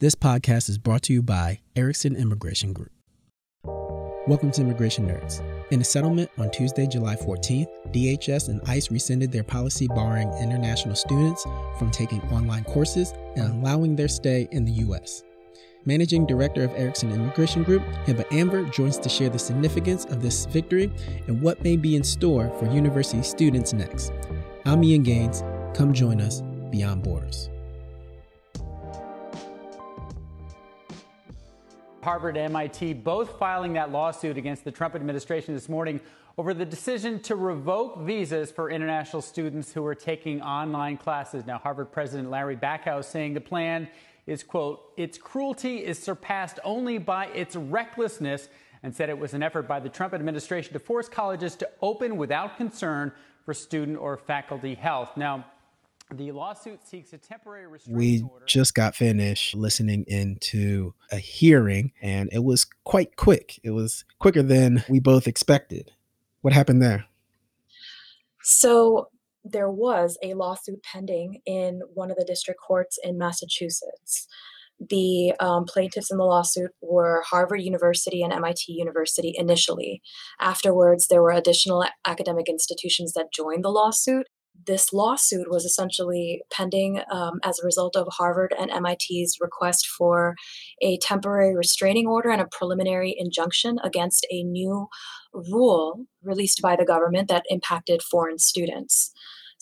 This podcast is brought to you by Erickson Immigration Group. Welcome to Immigration Nerds. In a settlement on Tuesday, July 14th, DHS and ICE rescinded their policy barring international students from taking online courses and allowing their stay in the U.S. Managing Director of Erickson Immigration Group, Hiba Anver, joins to share the significance of this victory and what may be in store for university students next. I'm Ian Gaines. Come join us beyond borders. Harvard and MIT both filing that lawsuit against the Trump administration this morning over the decision to revoke visas for international students who are taking online classes. Now, Harvard President Larry Bacow saying the plan is, quote, its cruelty is surpassed only by its recklessness, and said it was an effort by the Trump administration to force colleges to open without concern for student or faculty health. Now, the lawsuit seeks a temporary restraining We order. just got finished listening into a hearing, and it was quite quick. It was quicker than we both expected. What happened there? So there was a lawsuit pending in one of the district courts in Massachusetts. The um, plaintiffs in the lawsuit were Harvard University and MIT University initially. Afterwards, there were additional academic institutions that joined the lawsuit. This lawsuit was essentially pending um, as a result of Harvard and MIT's request for a temporary restraining order and a preliminary injunction against a new rule released by the government that impacted foreign students.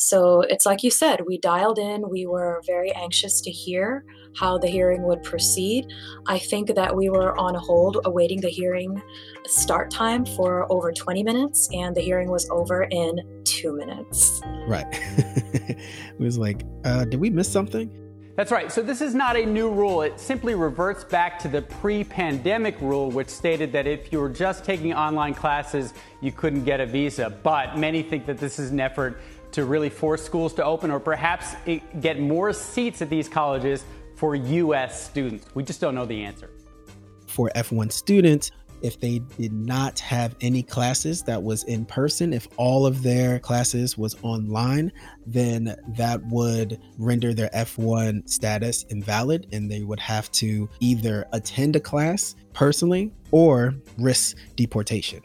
So it's like you said, we dialed in. We were very anxious to hear how the hearing would proceed. I think that we were on hold awaiting the hearing start time for over 20 minutes, and the hearing was over in two minutes. Right. it was like, uh, did we miss something? That's right. So this is not a new rule. It simply reverts back to the pre-pandemic rule, which stated that if you were just taking online classes, you couldn't get a visa. But many think that this is an effort to really force schools to open or perhaps get more seats at these colleges for U.S. students. We just don't know the answer. for F1 students if they did not have any classes that was in person if all of their classes was online then that would render their F1 status invalid and they would have to either attend a class personally or risk deportation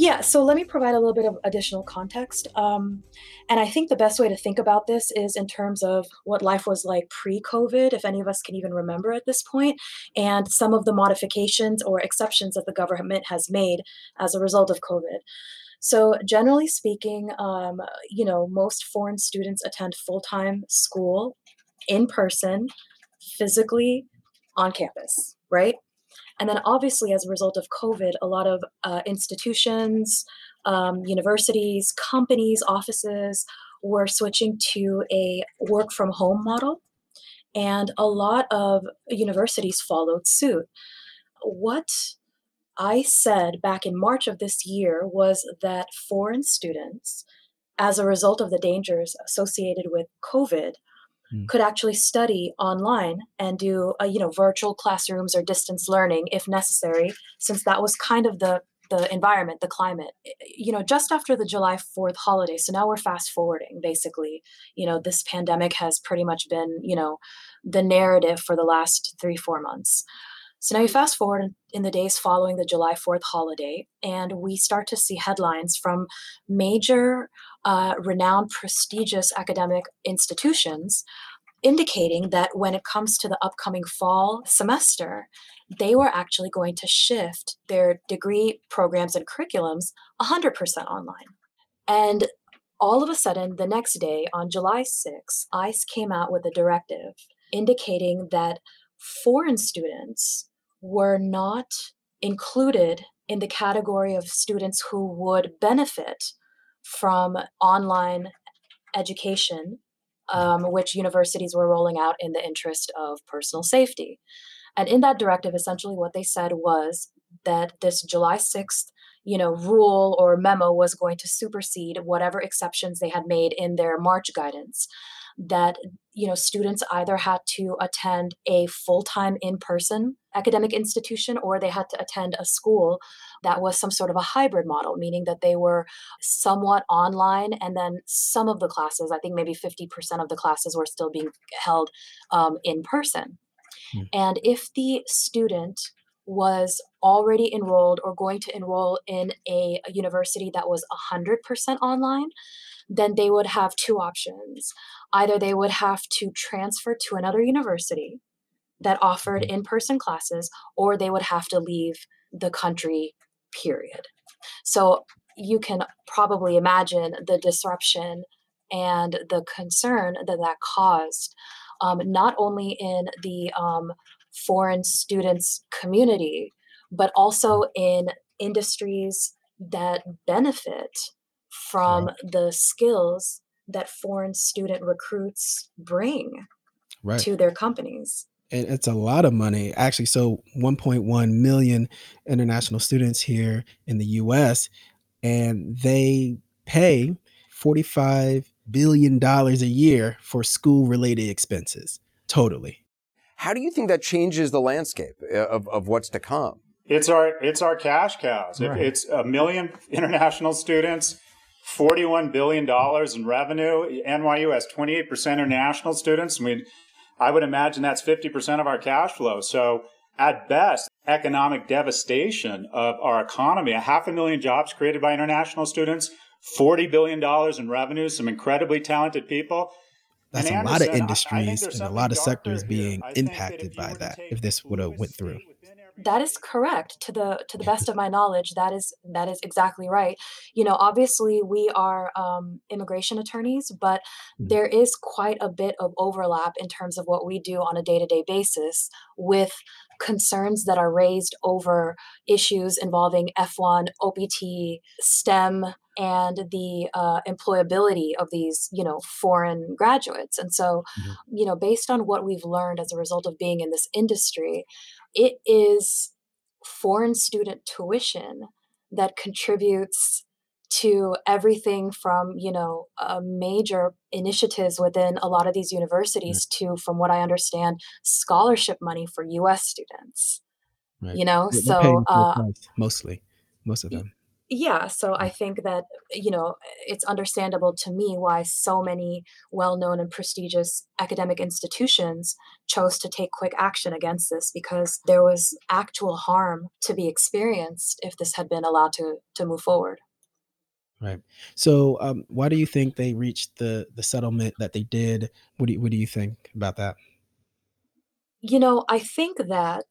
Yeah, so let me provide a little bit of additional context. Um, and I think the best way to think about this is in terms of what life was like pre COVID, if any of us can even remember at this point, and some of the modifications or exceptions that the government has made as a result of COVID. So, generally speaking, um, you know, most foreign students attend full time school in person, physically on campus, right? And then, obviously, as a result of COVID, a lot of uh, institutions, um, universities, companies, offices were switching to a work from home model. And a lot of universities followed suit. What I said back in March of this year was that foreign students, as a result of the dangers associated with COVID, Mm. could actually study online and do uh, you know virtual classrooms or distance learning if necessary since that was kind of the the environment the climate you know just after the july 4th holiday. So now we're fast forwarding basically. You know this pandemic has pretty much been you know the narrative for the last three four months. So now you fast forward in the days following the July 4th holiday, and we start to see headlines from major, uh, renowned, prestigious academic institutions indicating that when it comes to the upcoming fall semester, they were actually going to shift their degree programs and curriculums 100% online. And all of a sudden, the next day, on July 6th, ICE came out with a directive indicating that foreign students were not included in the category of students who would benefit from online education, um, which universities were rolling out in the interest of personal safety. And in that directive, essentially what they said was that this July 6th you know rule or memo was going to supersede whatever exceptions they had made in their march guidance that you know students either had to attend a full-time in-person academic institution or they had to attend a school that was some sort of a hybrid model meaning that they were somewhat online and then some of the classes i think maybe 50% of the classes were still being held um, in person Mm. And if the student was already enrolled or going to enroll in a, a university that was 100% online, then they would have two options. Either they would have to transfer to another university that offered in person classes, or they would have to leave the country, period. So you can probably imagine the disruption and the concern that that caused, um, not only in the um, foreign students community, but also in industries that benefit from right. the skills that foreign student recruits bring right. to their companies. And it's a lot of money, actually. So, 1.1 million international students here in the US, and they pay 45 billion dollars a year for school related expenses totally how do you think that changes the landscape uh, of, of what's to come it's our it's our cash cows right. it's a million international students 41 billion dollars in revenue nyu has 28% international students i mean i would imagine that's 50% of our cash flow so at best economic devastation of our economy a half a million jobs created by international students $40 billion in revenue, some incredibly talented people. That's and a Anderson, lot of industries and a lot of sectors being impacted by that if this would have went through. That is correct to the to the best of my knowledge. That is that is exactly right. You know, obviously we are um, immigration attorneys, but mm-hmm. there is quite a bit of overlap in terms of what we do on a day to day basis with concerns that are raised over issues involving F1, OPT, STEM, and the uh, employability of these, you know, foreign graduates. And so, mm-hmm. you know, based on what we've learned as a result of being in this industry, it is foreign student tuition that contributes to everything from you know uh, major initiatives within a lot of these universities right. to from what i understand scholarship money for us students right. you know They're so uh, mostly most of them yeah so i think that you know it's understandable to me why so many well-known and prestigious academic institutions chose to take quick action against this because there was actual harm to be experienced if this had been allowed to to move forward Right. So, um, why do you think they reached the the settlement that they did? What do you, what do you think about that? You know, I think that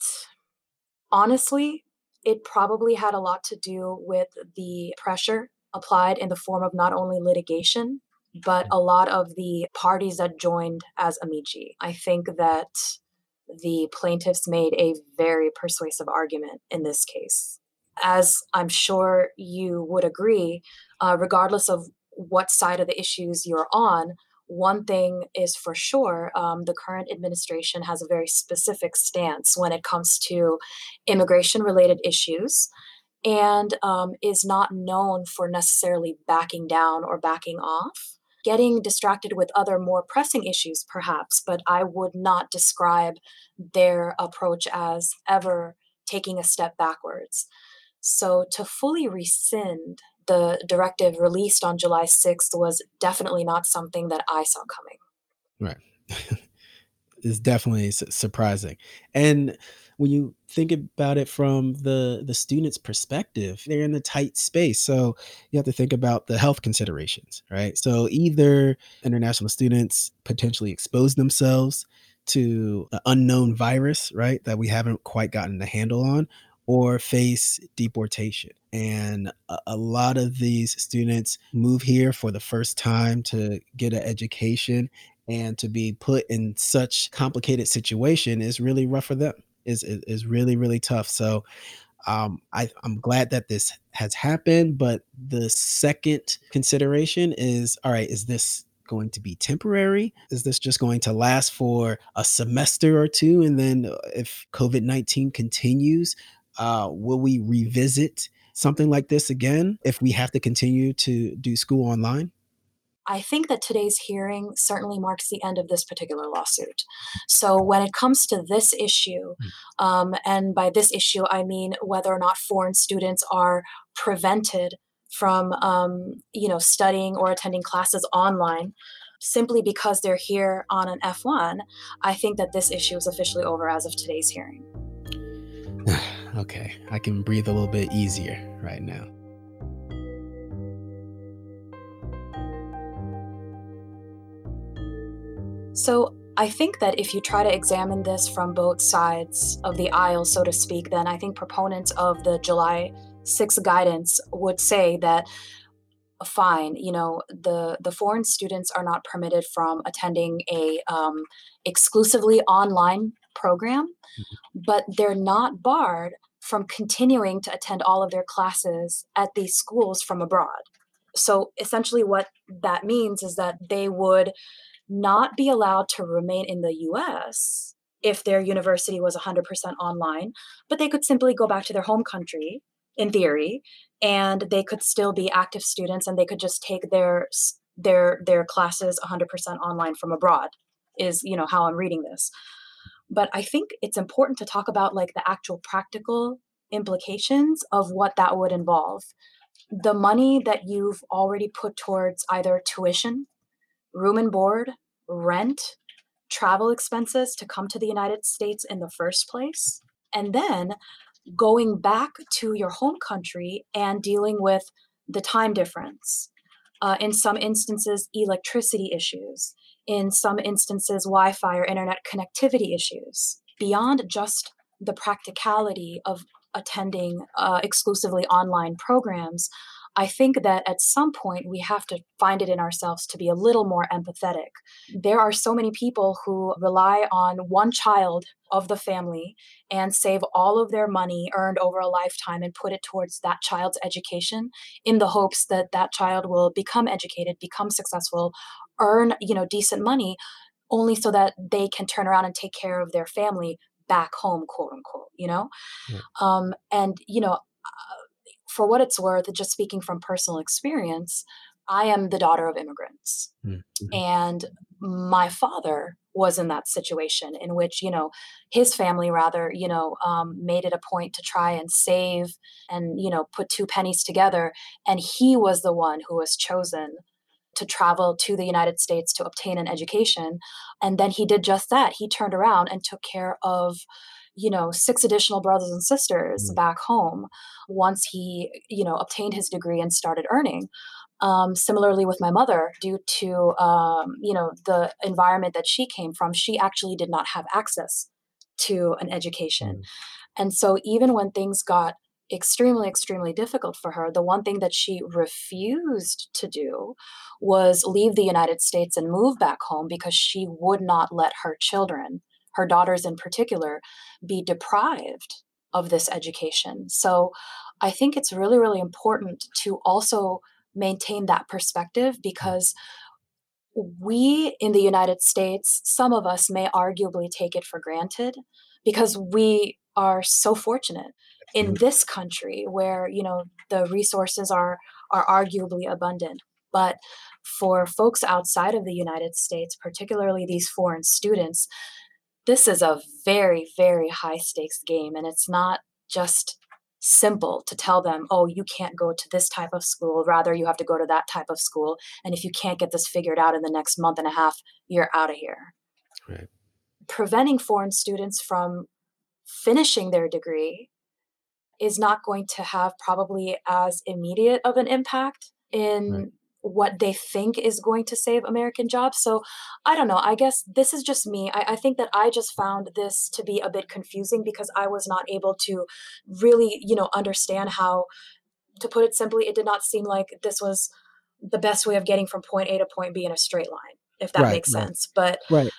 honestly, it probably had a lot to do with the pressure applied in the form of not only litigation, but a lot of the parties that joined as amici. I think that the plaintiffs made a very persuasive argument in this case as I'm sure you would agree, uh, regardless of what side of the issues you're on, one thing is for sure um, the current administration has a very specific stance when it comes to immigration related issues and um, is not known for necessarily backing down or backing off. Getting distracted with other more pressing issues, perhaps, but I would not describe their approach as ever taking a step backwards. So to fully rescind the directive released on July 6th was definitely not something that I saw coming. Right. it's definitely surprising. And when you think about it from the the student's perspective, they're in the tight space. So you have to think about the health considerations, right? So either international students potentially expose themselves to an unknown virus, right, that we haven't quite gotten a handle on, or face deportation. And a, a, lot of these students move here for the first time to get an education and to be put in such complicated situation is really rough for them. Is is really really tough. So um, I, I'm glad that this has happened, but the second consideration is all right, is this going to be temporary? Is this just going to last for a semester or two? And then if COVID 19 continues, uh, will we revisit something like this again if we have to continue to do school online? I think that today's hearing certainly marks the end of this particular lawsuit. So, when it comes to this issue, hmm. um, and by this issue, I mean whether or not foreign students are prevented from, um, you know, studying or attending classes online, simply because they're here on an F1, I think that this issue is officially over as of today's hearing. okay, I can breathe a little bit easier right now. So, I think that if you try to examine this from both sides of the aisle, so to speak, then I think proponents of the July 6 guidance would say that fine you know the the foreign students are not permitted from attending a um, exclusively online program mm-hmm. but they're not barred from continuing to attend all of their classes at these schools from abroad so essentially what that means is that they would not be allowed to remain in the US if their university was 100% online but they could simply go back to their home country in theory and they could still be active students and they could just take their their their classes 100% online from abroad is you know how i'm reading this but i think it's important to talk about like the actual practical implications of what that would involve the money that you've already put towards either tuition room and board rent travel expenses to come to the united states in the first place and then going back to your home country and dealing with the time difference. Uh, in some instances, electricity issues. In some instances, Wi Fi or internet connectivity issues. Beyond just the practicality of attending uh, exclusively online programs, I think that at some point we have to find it in ourselves to be a little more empathetic. There are so many people who rely on one child of the family and save all of their money earned over a lifetime and put it towards that child's education in the hopes that that child will become educated, become successful, earn, you know, decent money only so that they can turn around and take care of their family back home quote unquote you know yeah. um, and you know for what it's worth, just speaking from personal experience, I am the daughter of immigrants. Mm-hmm. And my father was in that situation in which, you know, his family rather, you know, um, made it a point to try and save and, you know, put two pennies together. And he was the one who was chosen to travel to the United States to obtain an education. And then he did just that. He turned around and took care of you know six additional brothers and sisters mm. back home once he you know obtained his degree and started earning um, similarly with my mother due to um, you know the environment that she came from she actually did not have access to an education mm. and so even when things got extremely extremely difficult for her the one thing that she refused to do was leave the united states and move back home because she would not let her children her daughters in particular, be deprived of this education. So I think it's really, really important to also maintain that perspective because we in the United States, some of us may arguably take it for granted because we are so fortunate in mm-hmm. this country where you know the resources are are arguably abundant but for folks outside of the United States particularly these foreign students this is a very, very high stakes game. And it's not just simple to tell them, oh, you can't go to this type of school. Rather, you have to go to that type of school. And if you can't get this figured out in the next month and a half, you're out of here. Right. Preventing foreign students from finishing their degree is not going to have probably as immediate of an impact in right what they think is going to save American jobs. So I don't know. I guess this is just me. I, I, think that I just found this to be a bit confusing because I was not able to really, you know, understand how, to put it simply, it did not seem like this was the best way of getting from point A to point B in a straight line, if that right, makes right. sense. But right.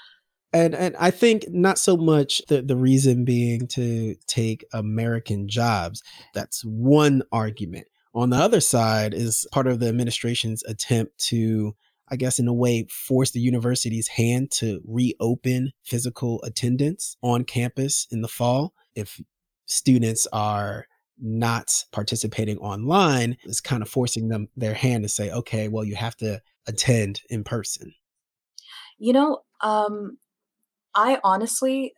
And and I think not so much the, the reason being to take American jobs. That's one argument on the other side is part of the administration's attempt to, I guess, in a way, force the university's hand to reopen physical attendance on campus in the fall. If students are not participating online, it's kind of forcing them their hand to say, okay, well, you have to attend in person. You know, um, I honestly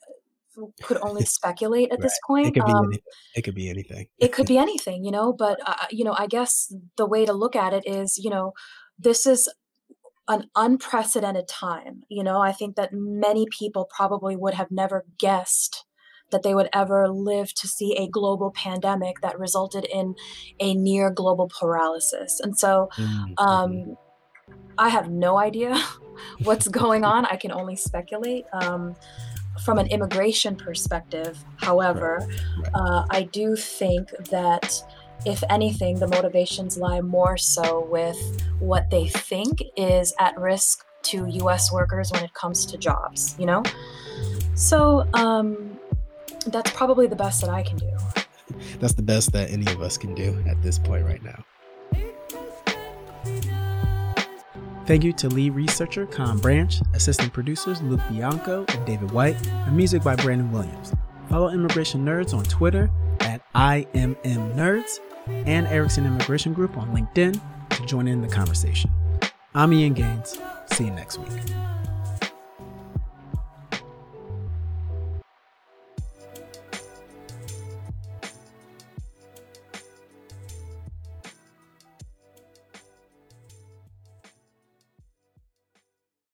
could only speculate at right. this point. It could be um, anything. It could be anything. it could be anything, you know. But uh, you know, I guess the way to look at it is, you know, this is an unprecedented time. You know, I think that many people probably would have never guessed that they would ever live to see a global pandemic that resulted in a near global paralysis. And so mm-hmm. um, I have no idea what's going on. I can only speculate. Um, from an immigration perspective, however, uh, I do think that if anything, the motivations lie more so with what they think is at risk to US workers when it comes to jobs, you know? So um, that's probably the best that I can do. that's the best that any of us can do at this point right now. Thank you to lead researcher Con Branch, assistant producers Luke Bianco and David White, and music by Brandon Williams. Follow Immigration Nerds on Twitter at IMMNerds and Erickson Immigration Group on LinkedIn to join in the conversation. I'm Ian Gaines. See you next week.